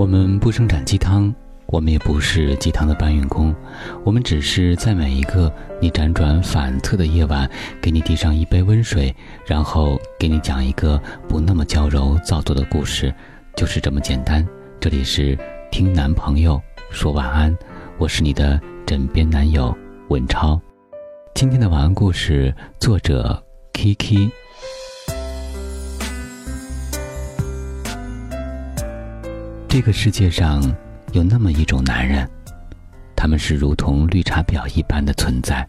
我们不生产鸡汤，我们也不是鸡汤的搬运工，我们只是在每一个你辗转反侧的夜晚，给你递上一杯温水，然后给你讲一个不那么娇柔造作的故事，就是这么简单。这里是听男朋友说晚安，我是你的枕边男友文超。今天的晚安故事作者 Kiki。这个世界上有那么一种男人，他们是如同绿茶婊一般的存在。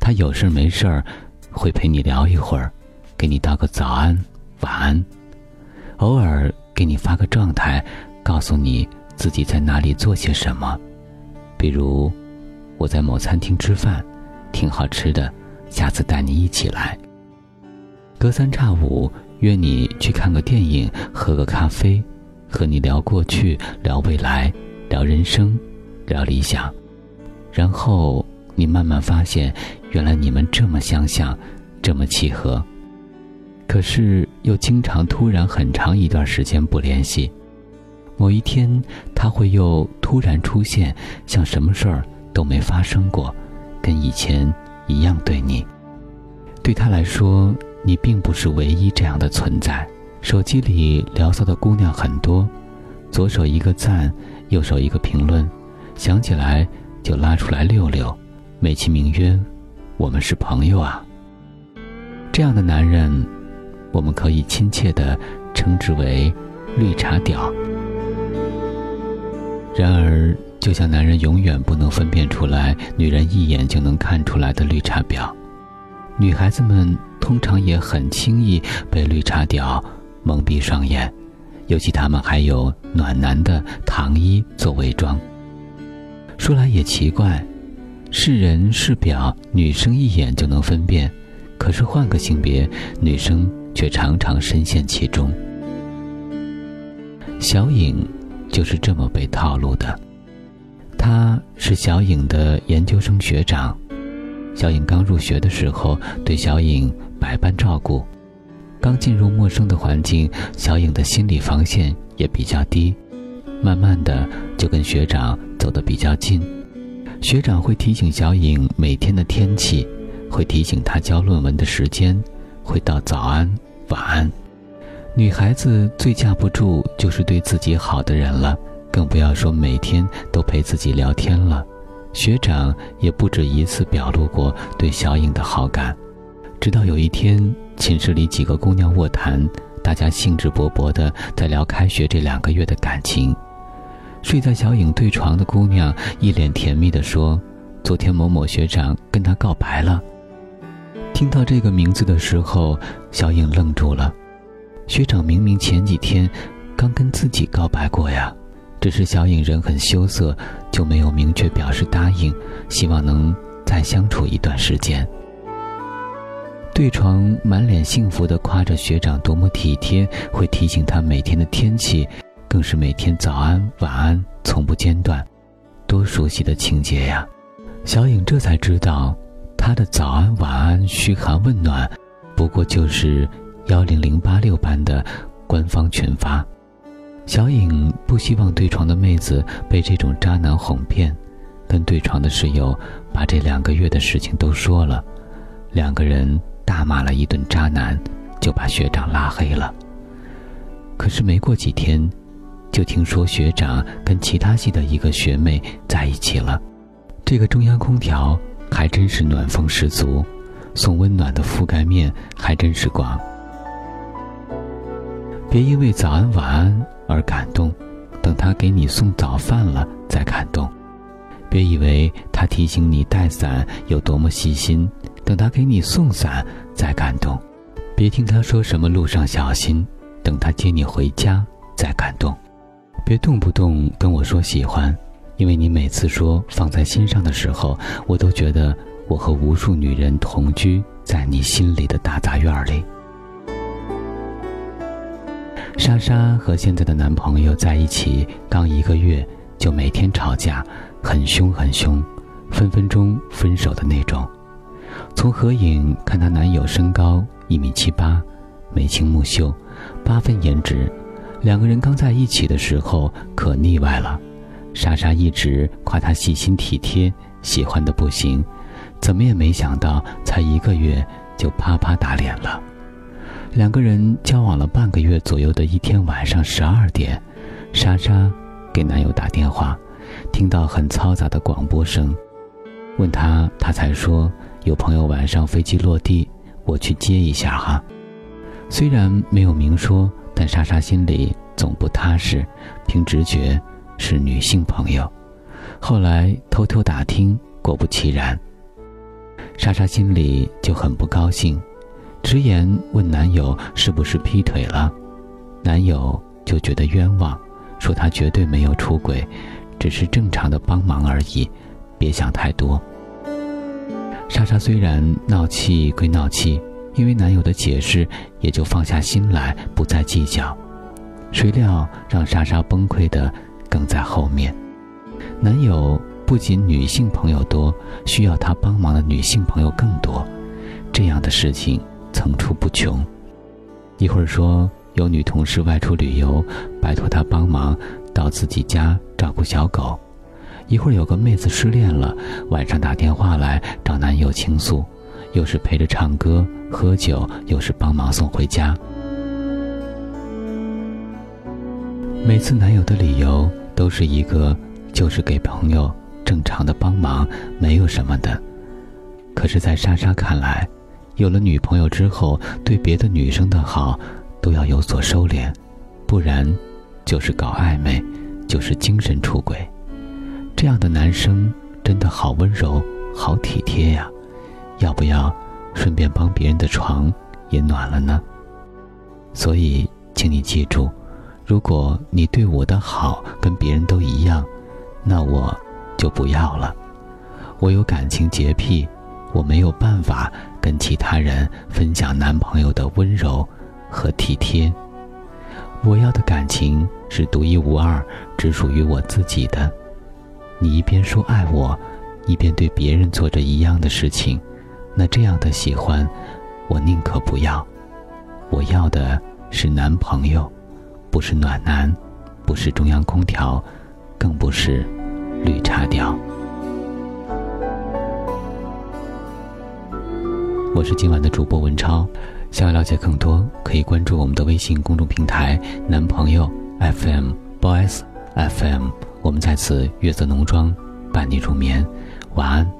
他有事没事儿会陪你聊一会儿，给你道个早安、晚安，偶尔给你发个状态，告诉你自己在哪里做些什么。比如，我在某餐厅吃饭，挺好吃的，下次带你一起来。隔三差五约你去看个电影，喝个咖啡。和你聊过去，聊未来，聊人生，聊理想，然后你慢慢发现，原来你们这么相像，这么契合。可是又经常突然很长一段时间不联系，某一天他会又突然出现，像什么事儿都没发生过，跟以前一样对你。对他来说，你并不是唯一这样的存在。手机里聊骚的姑娘很多，左手一个赞，右手一个评论，想起来就拉出来溜溜，美其名曰“我们是朋友啊”。这样的男人，我们可以亲切地称之为“绿茶婊”。然而，就像男人永远不能分辨出来女人一眼就能看出来的绿茶婊，女孩子们通常也很轻易被绿茶婊。蒙蔽双眼，尤其他们还有暖男的糖衣做伪装。说来也奇怪，是人是表，女生一眼就能分辨，可是换个性别，女生却常常深陷其中。小影就是这么被套路的。他是小影的研究生学长，小影刚入学的时候，对小影百般照顾。刚进入陌生的环境，小影的心理防线也比较低，慢慢的就跟学长走得比较近。学长会提醒小影每天的天气，会提醒她交论文的时间，会道早安、晚安。女孩子最架不住就是对自己好的人了，更不要说每天都陪自己聊天了。学长也不止一次表露过对小影的好感，直到有一天。寝室里几个姑娘卧谈，大家兴致勃勃地在聊开学这两个月的感情。睡在小影对床的姑娘一脸甜蜜地说：“昨天某某学长跟她告白了。”听到这个名字的时候，小影愣住了。学长明明前几天刚跟自己告白过呀，只是小影人很羞涩，就没有明确表示答应，希望能再相处一段时间。对床满脸幸福地夸着学长多么体贴，会提醒他每天的天气，更是每天早安晚安从不间断，多熟悉的情节呀！小影这才知道，他的早安晚安嘘寒问暖，不过就是幺零零八六般的官方群发。小影不希望对床的妹子被这种渣男哄骗，跟对床的室友把这两个月的事情都说了，两个人。大骂了一顿渣男，就把学长拉黑了。可是没过几天，就听说学长跟其他系的一个学妹在一起了。这个中央空调还真是暖风十足，送温暖的覆盖面还真是广。别因为早安晚安而感动，等他给你送早饭了再感动。别以为他提醒你带伞有多么细心。等他给你送伞，再感动；别听他说什么路上小心，等他接你回家再感动；别动不动跟我说喜欢，因为你每次说放在心上的时候，我都觉得我和无数女人同居在你心里的大杂院里。莎莎和现在的男朋友在一起刚一个月，就每天吵架，很凶很凶，分分钟分手的那种。从合影看，她男友身高一米七八，眉清目秀，八分颜值，两个人刚在一起的时候可腻歪了，莎莎一直夸他细心体贴，喜欢的不行，怎么也没想到才一个月就啪啪打脸了。两个人交往了半个月左右的一天晚上十二点，莎莎给男友打电话，听到很嘈杂的广播声，问他，他才说有朋友晚上飞机落地，我去接一下哈。虽然没有明说，但莎莎心里总不踏实，凭直觉是女性朋友。后来偷偷打听，果不其然，莎莎心里就很不高兴。直言问男友是不是劈腿了，男友就觉得冤枉，说他绝对没有出轨，只是正常的帮忙而已，别想太多。莎莎虽然闹气归闹气，因为男友的解释，也就放下心来，不再计较。谁料让莎莎崩溃的更在后面，男友不仅女性朋友多，需要他帮忙的女性朋友更多，这样的事情。层出不穷，一会儿说有女同事外出旅游，拜托他帮忙到自己家照顾小狗；一会儿有个妹子失恋了，晚上打电话来找男友倾诉，又是陪着唱歌喝酒，又是帮忙送回家。每次男友的理由都是一个，就是给朋友正常的帮忙，没有什么的。可是，在莎莎看来，有了女朋友之后，对别的女生的好，都要有所收敛，不然，就是搞暧昧，就是精神出轨。这样的男生真的好温柔，好体贴呀！要不要顺便帮别人的床也暖了呢？所以，请你记住，如果你对我的好跟别人都一样，那我就不要了。我有感情洁癖。我没有办法跟其他人分享男朋友的温柔和体贴。我要的感情是独一无二，只属于我自己的。你一边说爱我，一边对别人做着一样的事情，那这样的喜欢，我宁可不要。我要的是男朋友，不是暖男，不是中央空调，更不是绿茶婊。我是今晚的主播文超，想要了解更多，可以关注我们的微信公众平台“男朋友 FM Boys FM”。我们在此月色浓妆伴你入眠，晚安，